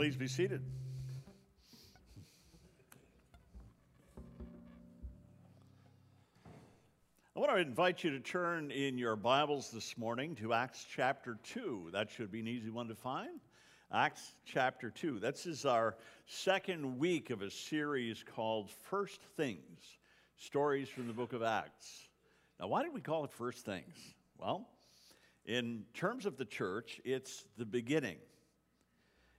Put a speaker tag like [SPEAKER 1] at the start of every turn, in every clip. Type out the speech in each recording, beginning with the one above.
[SPEAKER 1] Please be seated. I want to invite you to turn in your Bibles this morning to Acts chapter 2. That should be an easy one to find. Acts chapter 2. This is our second week of a series called First Things Stories from the book of Acts. Now, why did we call it First Things? Well, in terms of the church, it's the beginning.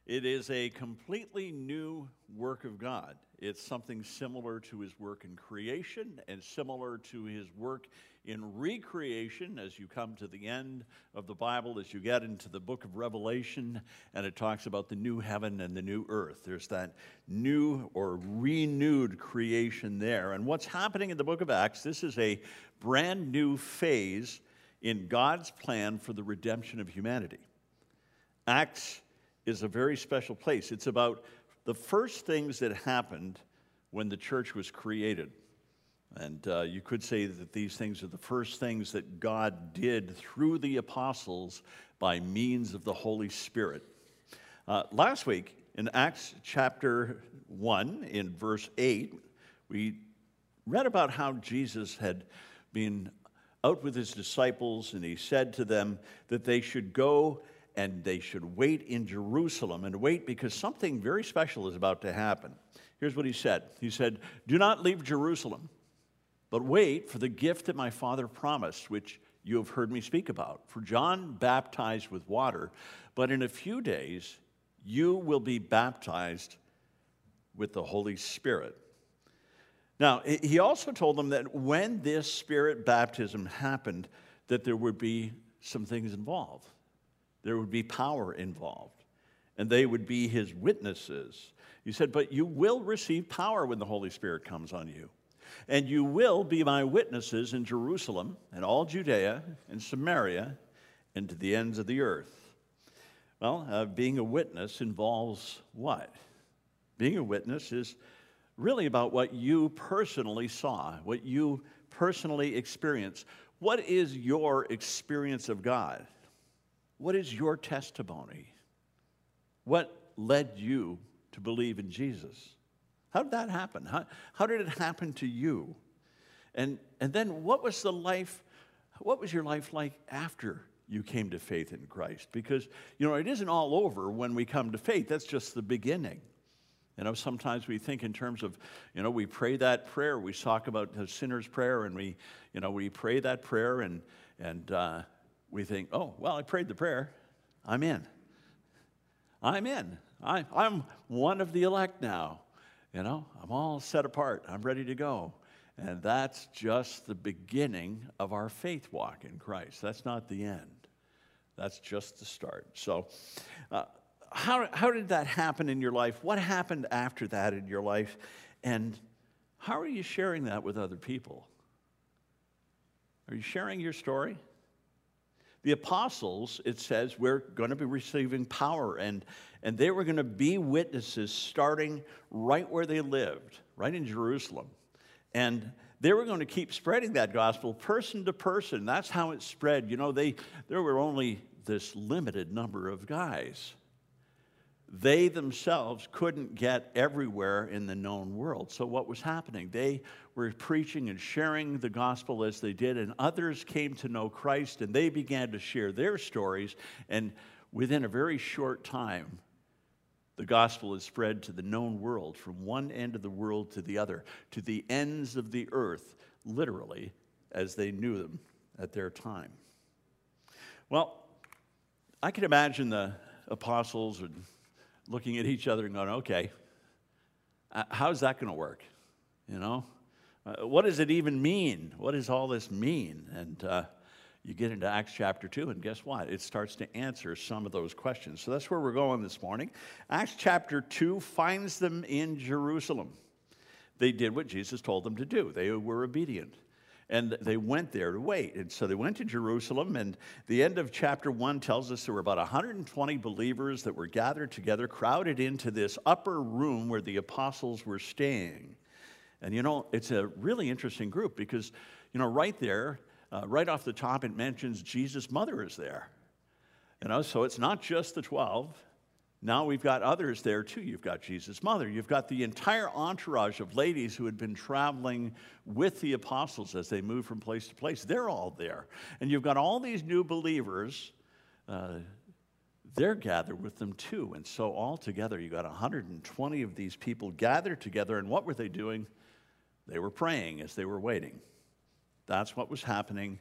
[SPEAKER 1] It is a completely new work of God. It's something similar to his work in creation and similar to his work in recreation as you come to the end of the Bible, as you get into the book of Revelation, and it talks about the new heaven and the new earth. There's that new or renewed creation there. And what's happening in the book of Acts, this is a brand new phase in God's plan for the redemption of humanity. Acts is a very special place. It's about the first things that happened when the church was created. And uh, you could say that these things are the first things that God did through the apostles by means of the Holy Spirit. Uh, last week, in Acts chapter 1, in verse 8, we read about how Jesus had been out with his disciples and he said to them that they should go and they should wait in Jerusalem and wait because something very special is about to happen. Here's what he said He said, Do not leave Jerusalem, but wait for the gift that my Father promised, which you have heard me speak about. For John baptized with water, but in a few days you will be baptized with the Holy Spirit. Now, he also told them that when this spirit baptism happened, that there would be some things involved. There would be power involved, and they would be his witnesses. He said, But you will receive power when the Holy Spirit comes on you. And you will be my witnesses in Jerusalem and all Judea and Samaria and to the ends of the earth. Well, uh, being a witness involves what? Being a witness is really about what you personally saw, what you personally experienced. What is your experience of God? What is your testimony? What led you to believe in Jesus? How did that happen? How, how did it happen to you? And, and then what was the life, what was your life like after you came to faith in Christ? Because, you know, it isn't all over when we come to faith. That's just the beginning. You know, sometimes we think in terms of, you know, we pray that prayer. We talk about the sinner's prayer, and we, you know, we pray that prayer, and and uh, we think, oh, well, I prayed the prayer. I'm in. I'm in. I, I'm one of the elect now. You know, I'm all set apart. I'm ready to go. And that's just the beginning of our faith walk in Christ. That's not the end. That's just the start. So, uh, how, how did that happen in your life? What happened after that in your life? And how are you sharing that with other people? Are you sharing your story? The apostles, it says, we're going to be receiving power, and, and they were going to be witnesses starting right where they lived, right in Jerusalem. And they were going to keep spreading that gospel person to person. That's how it spread. You know, they, there were only this limited number of guys they themselves couldn't get everywhere in the known world. So, what was happening? They were preaching and sharing the gospel as they did, and others came to know Christ and they began to share their stories. And within a very short time, the gospel is spread to the known world from one end of the world to the other, to the ends of the earth, literally, as they knew them at their time. Well, I can imagine the apostles and looking at each other and going, okay, uh, how's that going to work? You know? Uh, what does it even mean? What does all this mean? And uh, you get into Acts chapter 2, and guess what? It starts to answer some of those questions. So that's where we're going this morning. Acts chapter 2 finds them in Jerusalem. They did what Jesus told them to do, they were obedient and they went there to wait. And so they went to Jerusalem, and the end of chapter one tells us there were about 120 believers that were gathered together, crowded into this upper room where the apostles were staying. And you know, it's a really interesting group because, you know, right there, uh, right off the top, it mentions Jesus' mother is there. You know, so it's not just the 12, Now we've got others there too. You've got Jesus' mother. You've got the entire entourage of ladies who had been traveling with the apostles as they moved from place to place. They're all there. And you've got all these new believers. Uh, they're gathered with them too. And so all together, you got 120 of these people gathered together. And what were they doing? They were praying as they were waiting. That's what was happening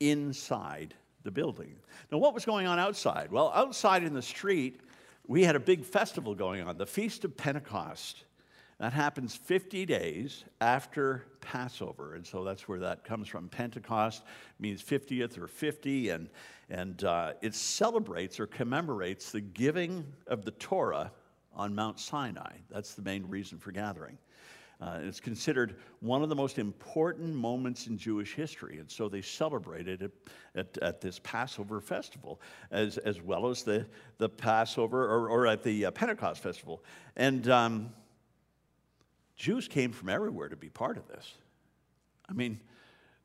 [SPEAKER 1] inside the building. Now, what was going on outside? Well, outside in the street, we had a big festival going on, the Feast of Pentecost. That happens 50 days after Passover. And so that's where that comes from. Pentecost means 50th or 50, and, and uh, it celebrates or commemorates the giving of the Torah on Mount Sinai. That's the main reason for gathering. Uh, it's considered one of the most important moments in Jewish history, and so they celebrated it at, at this Passover festival, as, as well as the, the Passover or, or at the uh, Pentecost festival. And um, Jews came from everywhere to be part of this. I mean,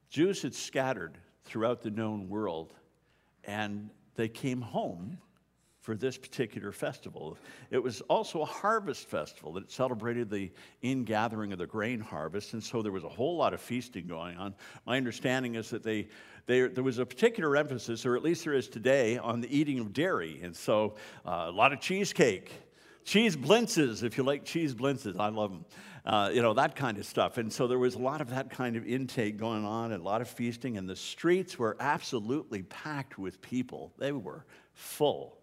[SPEAKER 1] Jews had scattered throughout the known world, and they came home for this particular festival. It was also a harvest festival that celebrated the ingathering of the grain harvest, and so there was a whole lot of feasting going on. My understanding is that they, they there was a particular emphasis, or at least there is today, on the eating of dairy, and so uh, a lot of cheesecake. Cheese blintzes, if you like cheese blintzes, I love them. Uh, you know, that kind of stuff. And so there was a lot of that kind of intake going on, and a lot of feasting, and the streets were absolutely packed with people. They were full.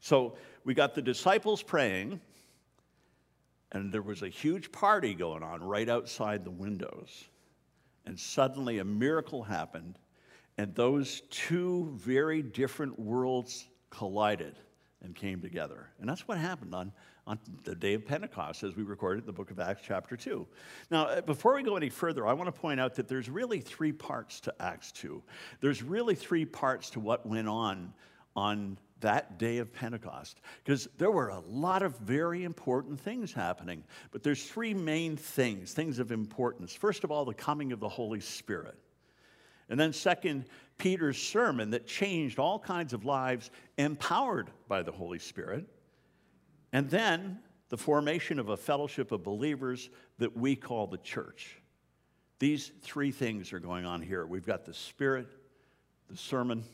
[SPEAKER 1] So we got the disciples praying, and there was a huge party going on right outside the windows. And suddenly a miracle happened, and those two very different worlds collided and came together. And that's what happened on, on the day of Pentecost, as we recorded the book of Acts, chapter 2. Now, uh, before we go any further, I want to point out that there's really three parts to Acts 2. There's really three parts to what went on on that day of Pentecost because there were a lot of very important things happening. But there's three main things, things of importance. First of all, the coming of the Holy Spirit. And then, second, Peter's sermon that changed all kinds of lives, empowered by the Holy Spirit. And then, the formation of a fellowship of believers that we call the church. These three things are going on here. We've got the Spirit, the sermon,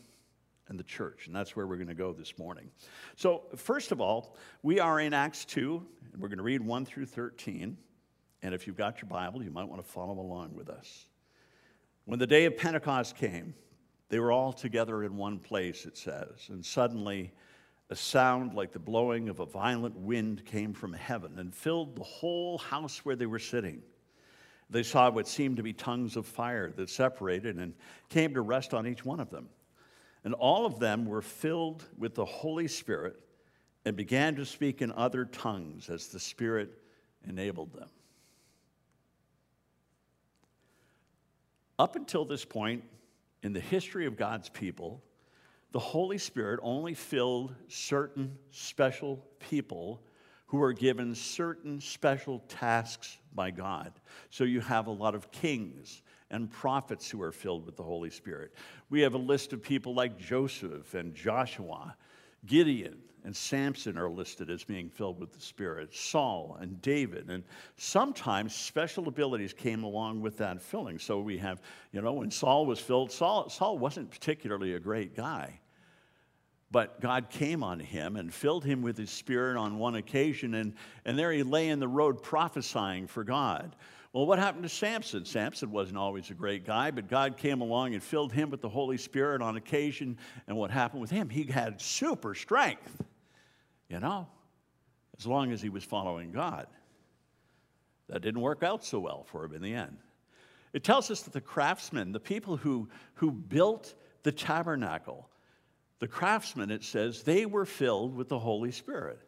[SPEAKER 1] and the church. And that's where we're going to go this morning. So, first of all, we are in Acts 2, and we're going to read 1 through 13. And if you've got your Bible, you might want to follow along with us. When the day of Pentecost came, they were all together in one place, it says. And suddenly, a sound like the blowing of a violent wind came from heaven and filled the whole house where they were sitting. They saw what seemed to be tongues of fire that separated and came to rest on each one of them. And all of them were filled with the Holy Spirit and began to speak in other tongues as the Spirit enabled them. Up until this point in the history of God's people, the Holy Spirit only filled certain special people who were given certain special tasks by God. So you have a lot of kings and prophets who are filled with the Holy Spirit. We have a list of people like Joseph and Joshua, Gideon and Samson are listed as being filled with the Spirit, Saul and David. And sometimes special abilities came along with that filling. So we have, you know, when Saul was filled, Saul, Saul wasn't particularly a great guy. But God came on him and filled him with his spirit on one occasion, and, and there he lay in the road prophesying for God. Well, what happened to Samson? Samson wasn't always a great guy, but God came along and filled him with the Holy Spirit on occasion. And what happened with him? He had super strength, you know, as long as he was following God. That didn't work out so well for him in the end. It tells us that the craftsmen, the people who, who built the tabernacle, the craftsmen, it says, they were filled with the Holy Spirit.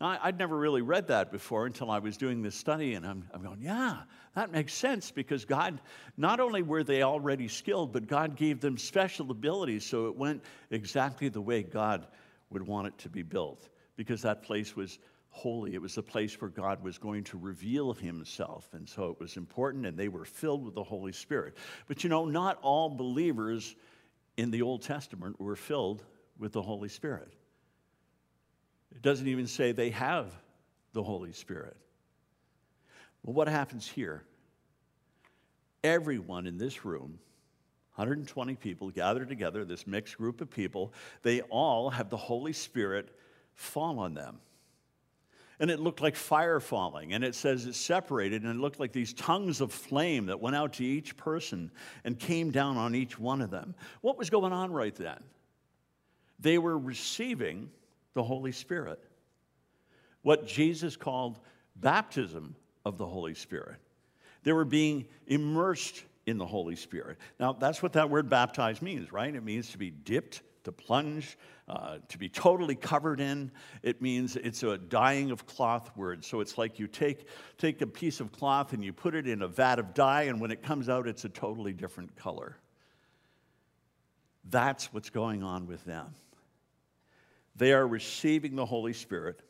[SPEAKER 1] Now, I'd never really read that before until I was doing this study, and I'm, I'm going, yeah, that makes sense because God, not only were they already skilled, but God gave them special abilities so it went exactly the way God would want it to be built because that place was holy. It was the place where God was going to reveal himself. And so it was important, and they were filled with the Holy Spirit. But you know, not all believers in the Old Testament were filled with the Holy Spirit. It doesn't even say they have the Holy Spirit. Well, what happens here? Everyone in this room, 120 people gathered together, this mixed group of people, they all have the Holy Spirit fall on them. And it looked like fire falling. And it says it separated, and it looked like these tongues of flame that went out to each person and came down on each one of them. What was going on right then? They were receiving the Holy Spirit. What Jesus called baptism of the Holy Spirit. They were being immersed in the Holy Spirit. Now, that's what that word baptized means, right? It means to be dipped, to plunge, uh, to be totally covered in. It means it's a dyeing of cloth word. So it's like you take, take a piece of cloth and you put it in a vat of dye, and when it comes out, it's a totally different color. That's what's going on with them. They are receiving the Holy Spirit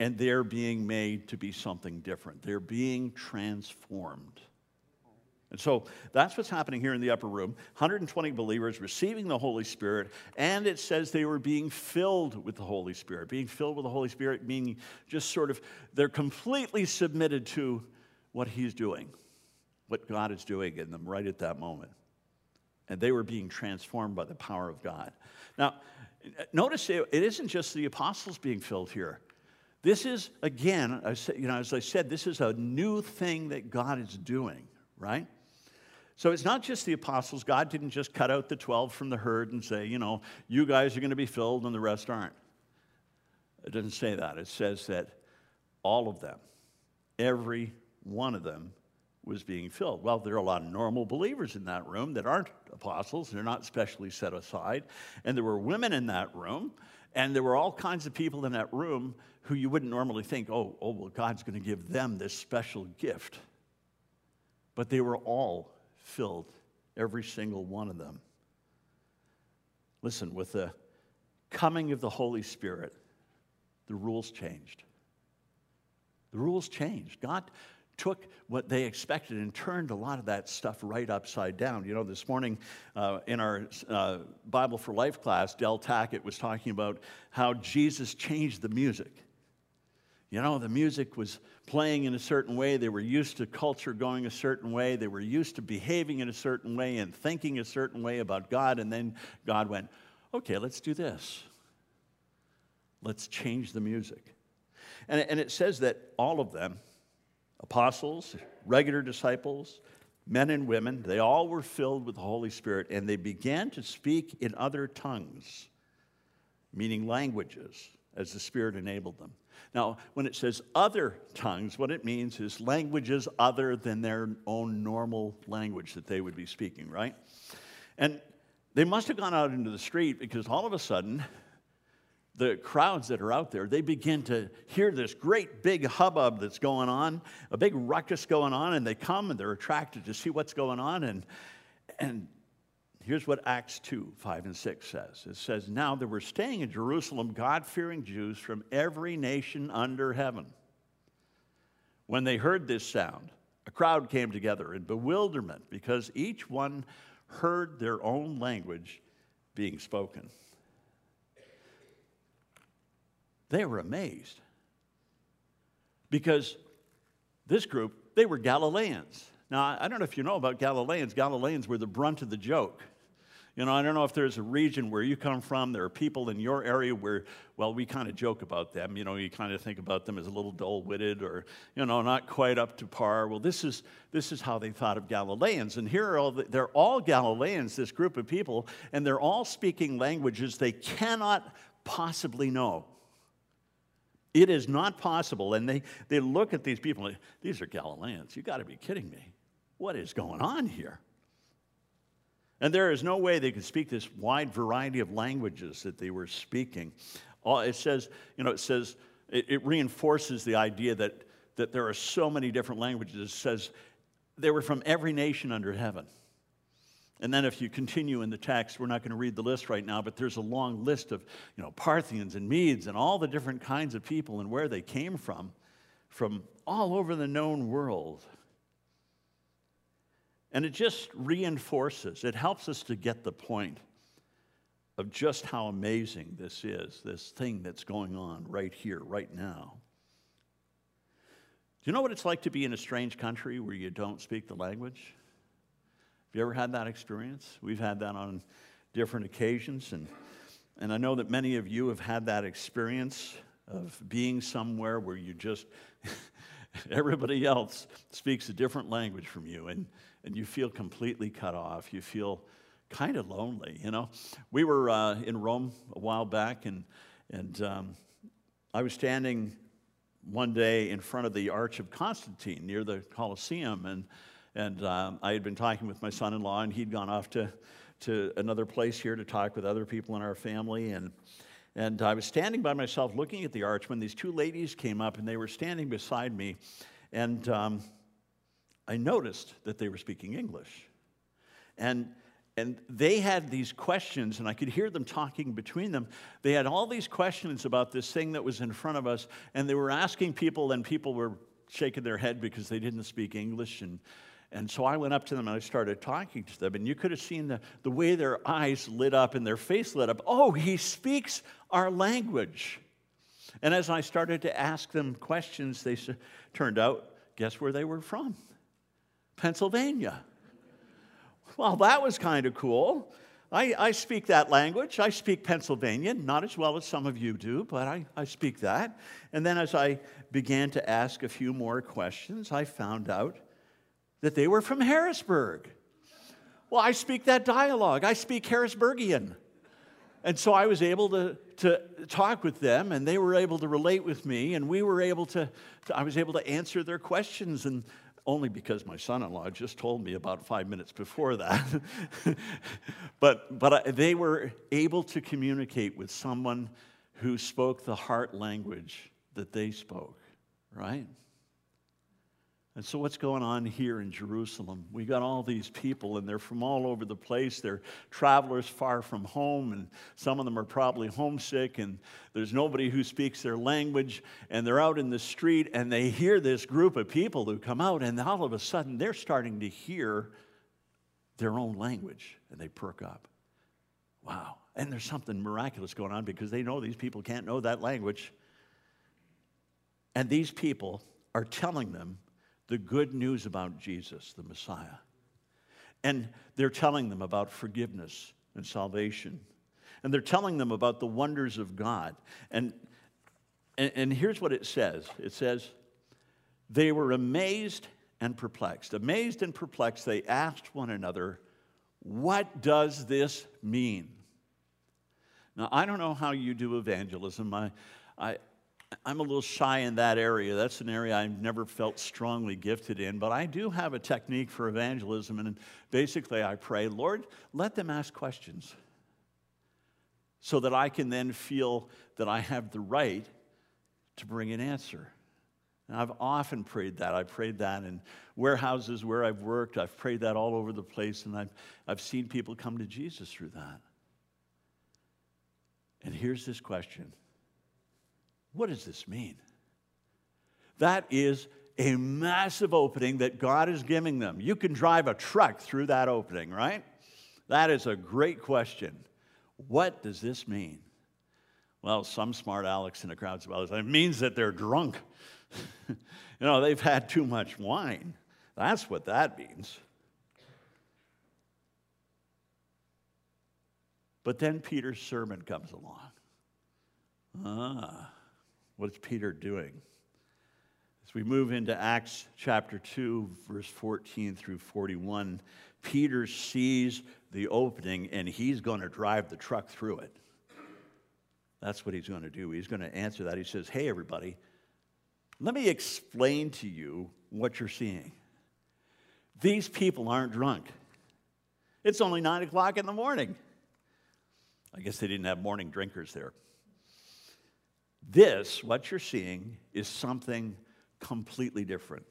[SPEAKER 1] and they're being made to be something different. They're being transformed. And so that's what's happening here in the upper room 120 believers receiving the Holy Spirit, and it says they were being filled with the Holy Spirit. Being filled with the Holy Spirit meaning just sort of they're completely submitted to what He's doing, what God is doing in them right at that moment. And they were being transformed by the power of God. Now, notice it isn't just the apostles being filled here. This is, again, you know, as I said, this is a new thing that God is doing, right? So it's not just the apostles. God didn't just cut out the 12 from the herd and say, you know, you guys are going to be filled and the rest aren't. It doesn't say that. It says that all of them, every one of them, was being filled. Well, there are a lot of normal believers in that room that aren't apostles. They're not specially set aside. And there were women in that room, and there were all kinds of people in that room who you wouldn't normally think, oh, oh well, God's going to give them this special gift. But they were all filled, every single one of them. Listen, with the coming of the Holy Spirit, the rules changed. The rules changed. God took what they expected and turned a lot of that stuff right upside down. You know, this morning uh, in our uh, Bible for Life class, Del Tackett was talking about how Jesus changed the music. You know, the music was playing in a certain way. They were used to culture going a certain way. They were used to behaving in a certain way and thinking a certain way about God. And then God went, okay, let's do this. Let's change the music. And, and it says that all of them, apostles, regular disciples, men and women, they all were filled with the Holy Spirit and they began to speak in other tongues, meaning languages, as the Spirit enabled them. Now, when it says other tongues, what it means is languages other than their own normal language that they would be speaking, right? And they must have gone out into the street because all of a sudden, the crowds that are out there, they begin to hear this great big hubbub that's going on, a big ruckus going on, and they come and they're attracted to see what's going on. And, and Here's what Acts 2 5 and 6 says it says, Now there were staying in Jerusalem God fearing Jews from every nation under heaven. When they heard this sound, a crowd came together in bewilderment because each one heard their own language being spoken. They were amazed because this group, they were Galileans. Now, I don't know if you know about Galileans. Galileans were the brunt of the joke. You know, I don't know if there's a region where you come from, there are people in your area where, well, we kind of joke about them. You know, you kind of think about them as a little dull witted or, you know, not quite up to par. Well, this is, this is how they thought of Galileans. And here are all the, they're all Galileans, this group of people, and they're all speaking languages they cannot possibly know. It is not possible. And they, they look at these people, these are Galileans. You've got to be kidding me. What is going on here? And there is no way they could speak this wide variety of languages that they were speaking. Uh, it says, you know, it says, it, it reinforces the idea that, that there are so many different languages. It says they were from every nation under heaven. And then if you continue in the text, we're not going to read the list right now, but there's a long list of, you know, Parthians and Medes and all the different kinds of people and where they came from, from all over the known world. And it just reinforces, it helps us to get the point of just how amazing this is, this thing that's going on right here, right now. Do you know what it's like to be in a strange country where you don't speak the language? Have you ever had that experience? We've had that on different occasions, and, and I know that many of you have had that experience of being somewhere where you just, everybody else speaks a different language from you, and, and you feel completely cut off. You feel kind of lonely, you know. We were uh, in Rome a while back, and, and um, I was standing one day in front of the Arch of Constantine near the Colosseum, and, and um, I had been talking with my son in law, and he'd gone off to, to another place here to talk with other people in our family. And, and I was standing by myself looking at the arch when these two ladies came up, and they were standing beside me. And um, I noticed that they were speaking English. And and they had these questions, and I could hear them talking between them. They had all these questions about this thing that was in front of us, and they were asking people, and people were shaking their head because they didn't speak English. And, and so I went up to them and I started talking to them, and you could have seen the, the way their eyes lit up and their face lit up. Oh, he speaks our language. And as I started to ask them questions, they turned out, guess where they were from? Pennsylvania. Well, that was kind of cool. I, I, speak that language. I speak Pennsylvania, not as well as some of you do, but I, I speak that. And then as I began to ask a few more questions, I found out that they were from Harrisburg. Well, I speak that dialogue. I speak Harrisburgian. And so I was able to, to talk with them, and they were able to relate with me, and we were able to, to I was able to answer their questions. And only because my son in law just told me about five minutes before that. but but I, they were able to communicate with someone who spoke the heart language that they spoke, right? And so, what's going on here in Jerusalem? We got all these people, and they're from all over the place. They're travelers far from home, and some of them are probably homesick, and there's nobody who speaks their language. And they're out in the street, and they hear this group of people who come out, and all of a sudden, they're starting to hear their own language, and they perk up. Wow. And there's something miraculous going on because they know these people can't know that language. And these people are telling them the good news about Jesus, the Messiah. And they're telling them about forgiveness and salvation. And they're telling them about the wonders of God. And, and, and here's what it says it says, they were amazed and perplexed. Amazed and perplexed, they asked one another, What does this mean? Now, I don't know how you do evangelism. I, I, I'm a little shy in that area. That's an area I've never felt strongly gifted in, but I do have a technique for evangelism. And basically, I pray, Lord, let them ask questions so that I can then feel that I have the right to bring an answer. And I've often prayed that. I've prayed that in warehouses where I've worked. I've prayed that all over the place, and I've, I've seen people come to Jesus through that. And here's this question what does this mean? That is a massive opening that God is giving them. You can drive a truck through that opening, right? That is a great question. What does this mean? Well, some smart Alex in the crowd about it. It means that they're drunk. you know, they've had too much wine. That's what that means. But then Peter's sermon comes along. Ah, What's Peter doing? As we move into Acts chapter 2, verse 14 through 41, Peter sees the opening and he's going to drive the truck through it. That's what he's going to do. He's going to answer that. He says, Hey, everybody, let me explain to you what you're seeing. These people aren't drunk. It's only nine o'clock in the morning. I guess they didn't have morning drinkers there. This, what you're seeing, is something completely different.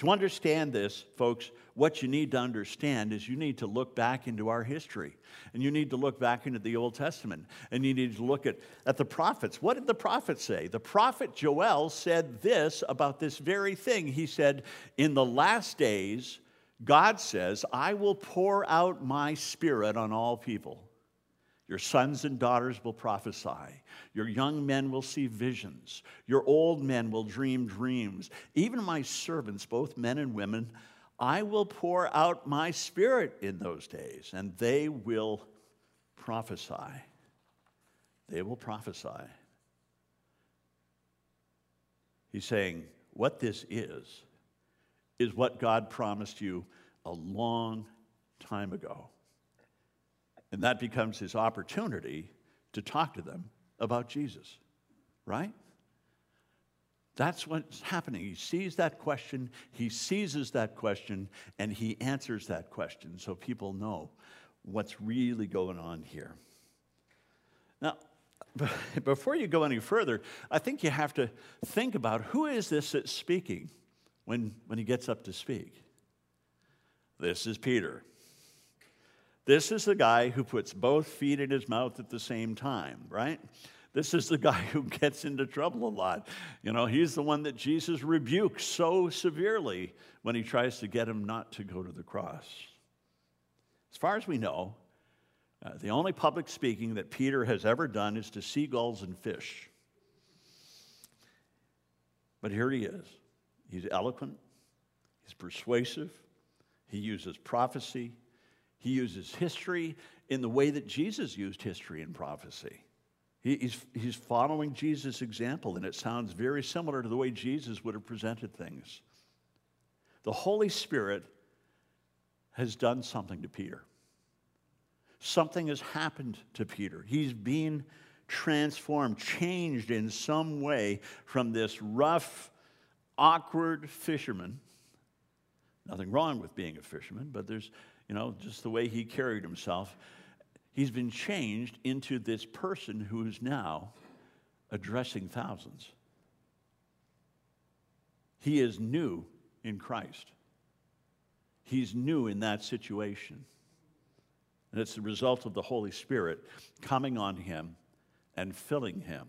[SPEAKER 1] To understand this, folks, what you need to understand is you need to look back into our history. And you need to look back into the Old Testament. And you need to look at, at the prophets. What did the prophets say? The prophet Joel said this about this very thing. He said, In the last days, God says, I will pour out my spirit on all people. Your sons and daughters will prophesy. Your young men will see visions. Your old men will dream dreams. Even my servants, both men and women, I will pour out my spirit in those days, and they will prophesy. They will prophesy. He's saying, what this is, is what God promised you a long time ago. And that becomes his opportunity to talk to them about Jesus, right? That's what's happening. He sees that question, he seizes that question, and he answers that question so people know what's really going on here. Now, before you go any further, I think you have to think about who is this that's speaking when, when he gets up to speak. This is Peter. This is the guy who puts both feet in his mouth at the same time, right? This is the guy who gets into trouble a lot. You know, he's the one that Jesus rebukes so severely when he tries to get him not to go to the cross. As far as we know, uh, the only public speaking that Peter has ever done is to seagulls and fish. But here he is. He's eloquent, he's persuasive, he uses prophecy, he uses history in the way that Jesus used history and prophecy. He, he's, he's following Jesus' example, and it sounds very similar to the way Jesus would have presented things. The Holy Spirit has done something to Peter. Something has happened to Peter. He's been transformed, changed in some way from this rough, awkward fisherman. Nothing wrong with being a fisherman, but there's you know, just the way he carried himself. He's been changed into this person who is now addressing thousands. He is new in Christ. He's new in that situation. And it's the result of the Holy Spirit coming on him and filling him.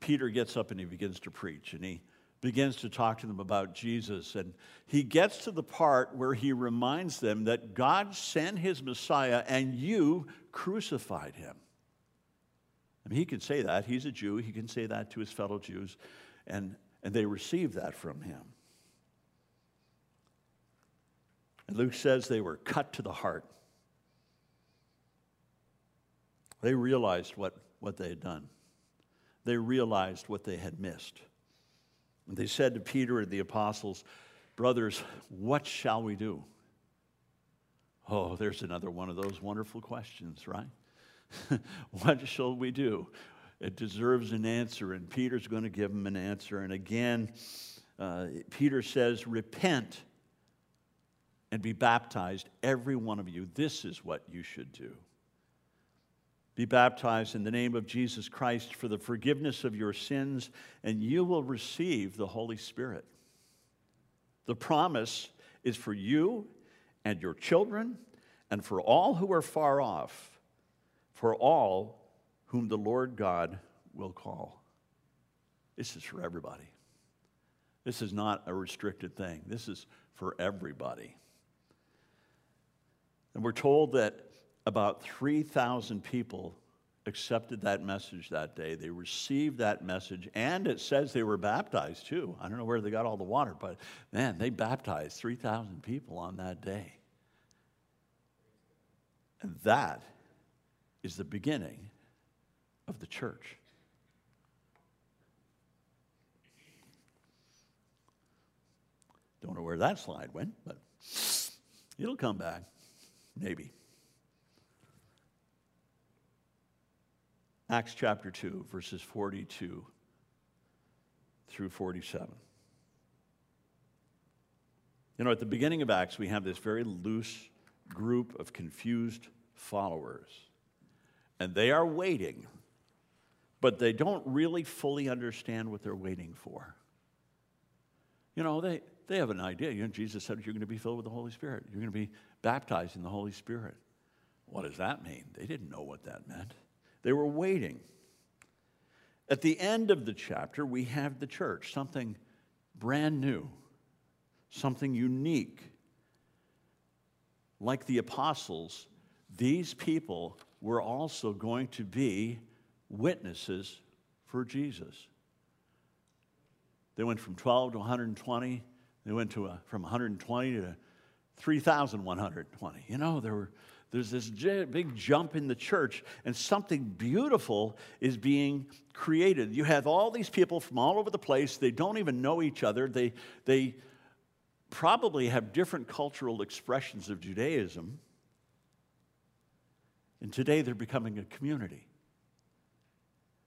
[SPEAKER 1] Peter gets up and he begins to preach, and he begins to talk to them about Jesus. And he gets to the part where he reminds them that God sent his Messiah and you crucified him. I mean, he can say that. He's a Jew. He can say that to his fellow Jews. And, and they receive that from him. And Luke says they were cut to the heart. They realized what, what they had done, they realized what they had missed. They said to Peter and the apostles, Brothers, what shall we do? Oh, there's another one of those wonderful questions, right? what shall we do? It deserves an answer, and Peter's going to give him an answer. And again, uh, Peter says, Repent and be baptized, every one of you. This is what you should do. Be baptized in the name of Jesus Christ for the forgiveness of your sins, and you will receive the Holy Spirit. The promise is for you and your children, and for all who are far off, for all whom the Lord God will call. This is for everybody. This is not a restricted thing, this is for everybody. And we're told that about 3,000 people accepted that message that day. They received that message, and it says they were baptized too. I don't know where they got all the water, but man, they baptized 3,000 people on that day. And that is the beginning of the church. Don't know where that slide went, but it'll come back, maybe. Acts chapter 2, verses 42 through 47. You know, at the beginning of Acts, we have this very loose group of confused followers. And they are waiting, but they don't really fully understand what they're waiting for. You know, they, they have an idea. You know, Jesus said you're going to be filled with the Holy Spirit, you're going to be baptized in the Holy Spirit. What does that mean? They didn't know what that meant. They were waiting. At the end of the chapter, we have the church, something brand new, something unique. Like the apostles, these people were also going to be witnesses for Jesus. They went from 12 to 120. They went to a, from 120 to 3,120. You know, there were, there's this big jump in the church, and something beautiful is being created. You have all these people from all over the place. They don't even know each other. They, they probably have different cultural expressions of Judaism. And today they're becoming a community.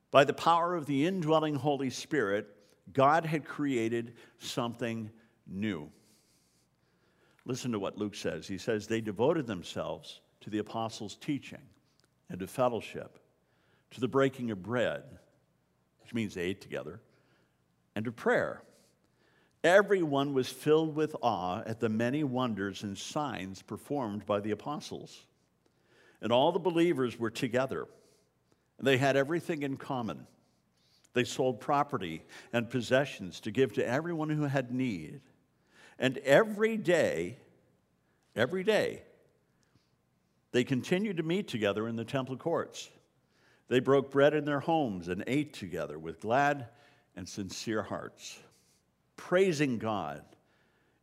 [SPEAKER 1] By the power of the indwelling Holy Spirit, God had created something new. Listen to what Luke says. He says, They devoted themselves to the apostles' teaching and to fellowship, to the breaking of bread, which means they ate together, and to prayer. Everyone was filled with awe at the many wonders and signs performed by the apostles. And all the believers were together. And they had everything in common. They sold property and possessions to give to everyone who had need. And every day, every day, they continued to meet together in the temple courts. They broke bread in their homes and ate together with glad and sincere hearts, praising God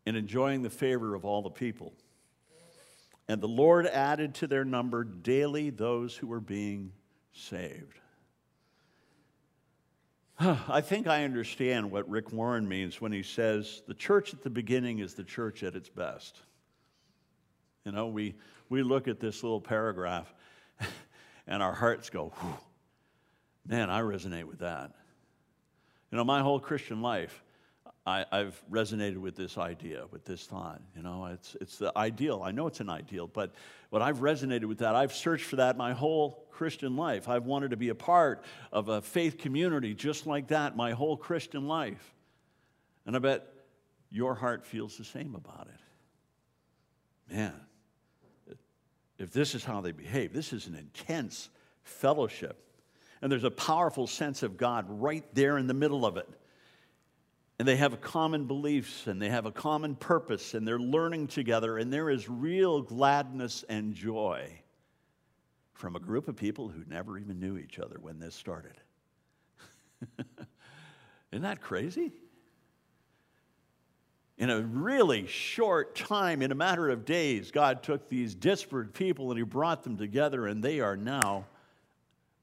[SPEAKER 1] and enjoying the favor of all the people. And the Lord added to their number daily those who were being saved. I think I understand what Rick Warren means when he says the church at the beginning is the church at its best. You know, we, we look at this little paragraph and our hearts go, man, I resonate with that. You know, my whole Christian life, I, have resonated with this idea, with this thought. You know, it's, it's the ideal. I know it's an ideal, but, but I've resonated with that. I've searched for that my whole Christian life. I've wanted to be a part of a faith community just like that my whole Christian life. And I bet your heart feels the same about it. Man, if this is how they behave, this is an intense fellowship. And there's a powerful sense of God right there in the middle of it and they have common beliefs and they have a common purpose and they're learning together and there is real gladness and joy from a group of people who never even knew each other when this started. Isn't that crazy? In a really short time, in a matter of days, God took these disparate people and He brought them together, and they are now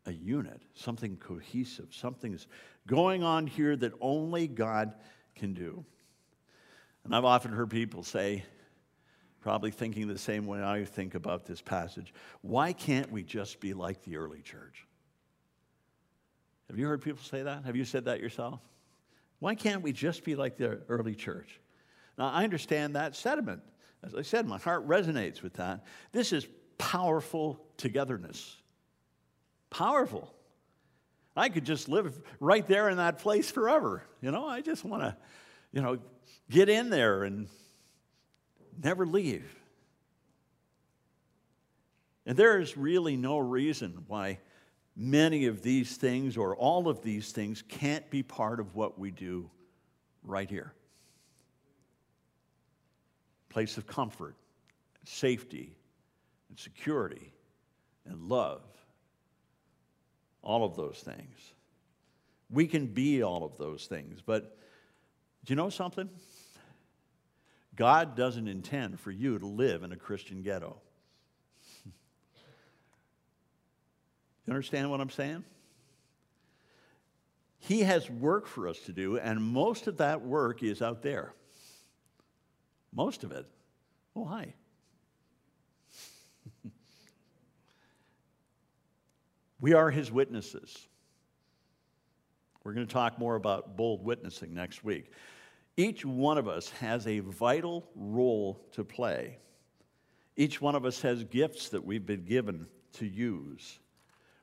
[SPEAKER 1] a unit, something cohesive, something's going on here that only God can do. And I've often heard people say, probably thinking the same way I think about this passage, why can't we just be like the early church? Have you heard people say that? Have you said that yourself? Why can't we just be like the early church? Now, I understand that sentiment. As I said, my heart resonates with that. This is powerful togetherness. Powerful. I could just live right there in that place forever. You know, I just want to, you know, get in there and never leave. And there is really no reason why many of these things or all of these things can't be part of what we do right here. Place of comfort, safety, and security, and love all of those things. We can be all of those things, but do you know something? God doesn't intend for you to live in a Christian ghetto. You understand what I'm saying? He has work for us to do, and most of that work is out there. Most of it. Oh, hi. We are his witnesses. We're going to talk more about bold witnessing next week. Each one of us has a vital role to play. Each one of us has gifts that we've been given to use.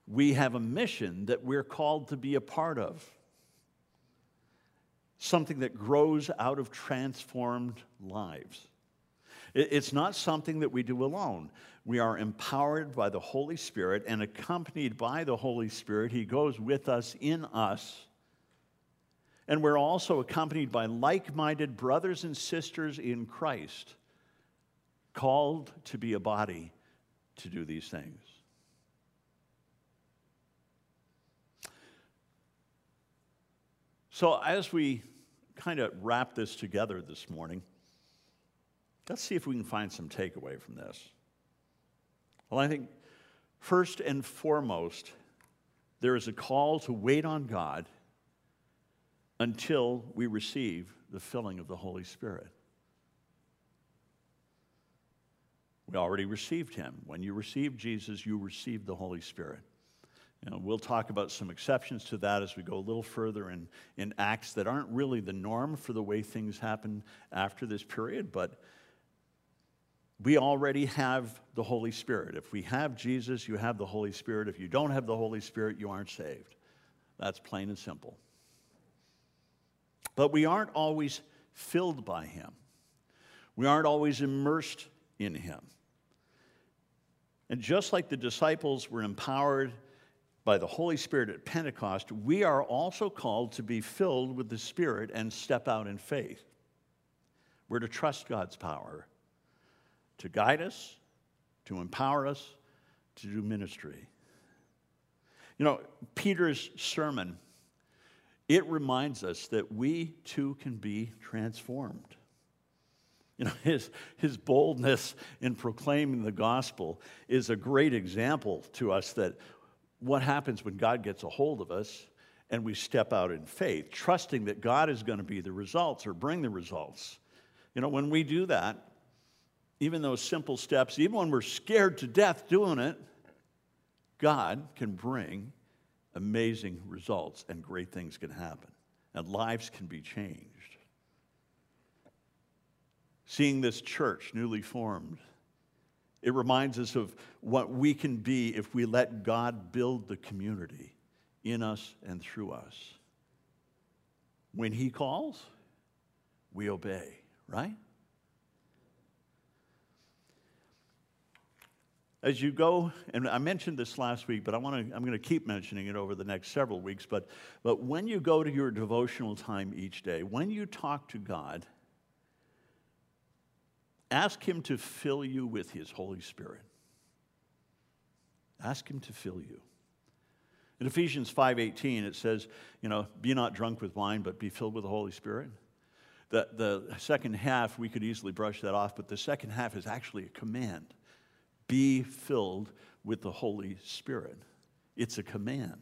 [SPEAKER 1] We have a mission that we're called to be a part of, something that grows out of transformed lives. It's not something that we do alone. We are empowered by the Holy Spirit and accompanied by the Holy Spirit. He goes with us in us. And we're also accompanied by like minded brothers and sisters in Christ, called to be a body to do these things. So, as we kind of wrap this together this morning, let's see if we can find some takeaway from this. Well, I think first and foremost, there is a call to wait on God until we receive the filling of the Holy Spirit. We already received him. When you received Jesus, you received the Holy Spirit. You know, we'll talk about some exceptions to that as we go a little further in, in Acts that aren't really the norm for the way things happen after this period, but we already have the Holy Spirit. If we have Jesus, you have the Holy Spirit. If you don't have the Holy Spirit, you aren't saved. That's plain and simple. But we aren't always filled by Him, we aren't always immersed in Him. And just like the disciples were empowered by the Holy Spirit at Pentecost, we are also called to be filled with the Spirit and step out in faith. We're to trust God's power to guide us, to empower us, to do ministry. You know, Peter's sermon, it reminds us that we too can be transformed. You know, his, his boldness in proclaiming the gospel is a great example to us that what happens when God gets a hold of us and we step out in faith, trusting that God is going to be the results or bring the results. You know, when we do that, even those simple steps, even when we're scared to death doing it, God can bring amazing results and great things can happen and lives can be changed. Seeing this church newly formed, it reminds us of what we can be if we let God build the community in us and through us. When He calls, we obey, right? As you go, and I mentioned this last week, but I want to, I'm going to keep mentioning it over the next several weeks. But, but when you go to your devotional time each day, when you talk to God, Ask Him to fill you with His Holy Spirit. Ask Him to fill you. In Ephesians 5:18 it says, you know, be not drunk with wine but be filled with the Holy Spirit. The, the second half we could easily brush that off, but the second half is actually a command. Be filled with the Holy Spirit. It's a command.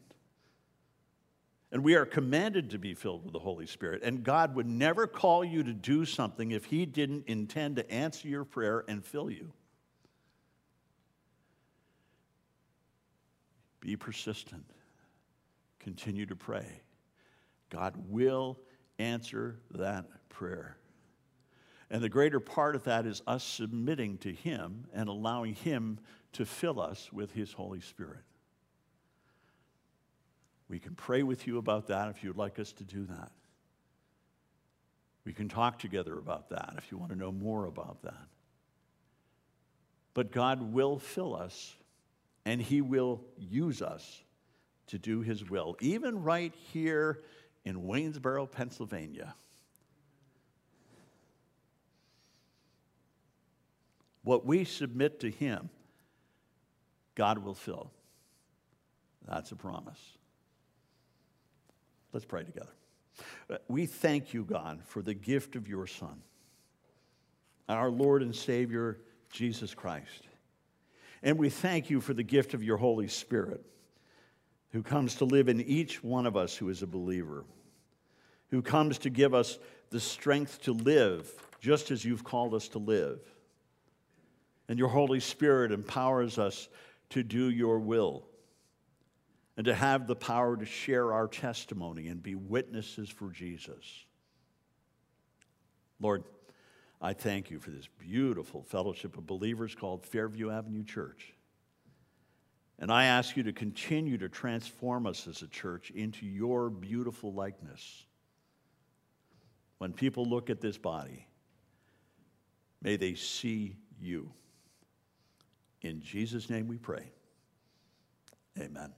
[SPEAKER 1] And we are commanded to be filled with the Holy Spirit. And God would never call you to do something if He didn't intend to answer your prayer and fill you. Be persistent. Continue to pray. God will answer that prayer. And the greater part of that is us submitting to Him and allowing Him to fill us with His Holy Spirit. We can pray with you about that if you'd like us to do that. We can talk together about that if you want to know more about that. But God will fill us and He will use us to do His will, even right here in Waynesboro, Pennsylvania. What we submit to Him, God will fill. That's a promise. Let's pray together. We thank you, God, for the gift of your Son, our Lord and Savior, Jesus Christ. And we thank you for the gift of your Holy Spirit, who comes to live in each one of us who is a believer, who comes to give us the strength to live just as you've called us to live. And your Holy Spirit empowers us to do your will and to have the power to share our testimony and be witnesses for Jesus. Lord, I thank you for this beautiful fellowship of believers called Fairview Avenue Church. And I ask you to continue to transform us as a church into your beautiful likeness. When people look at this body, may they see you. In Jesus' name we pray. Amen.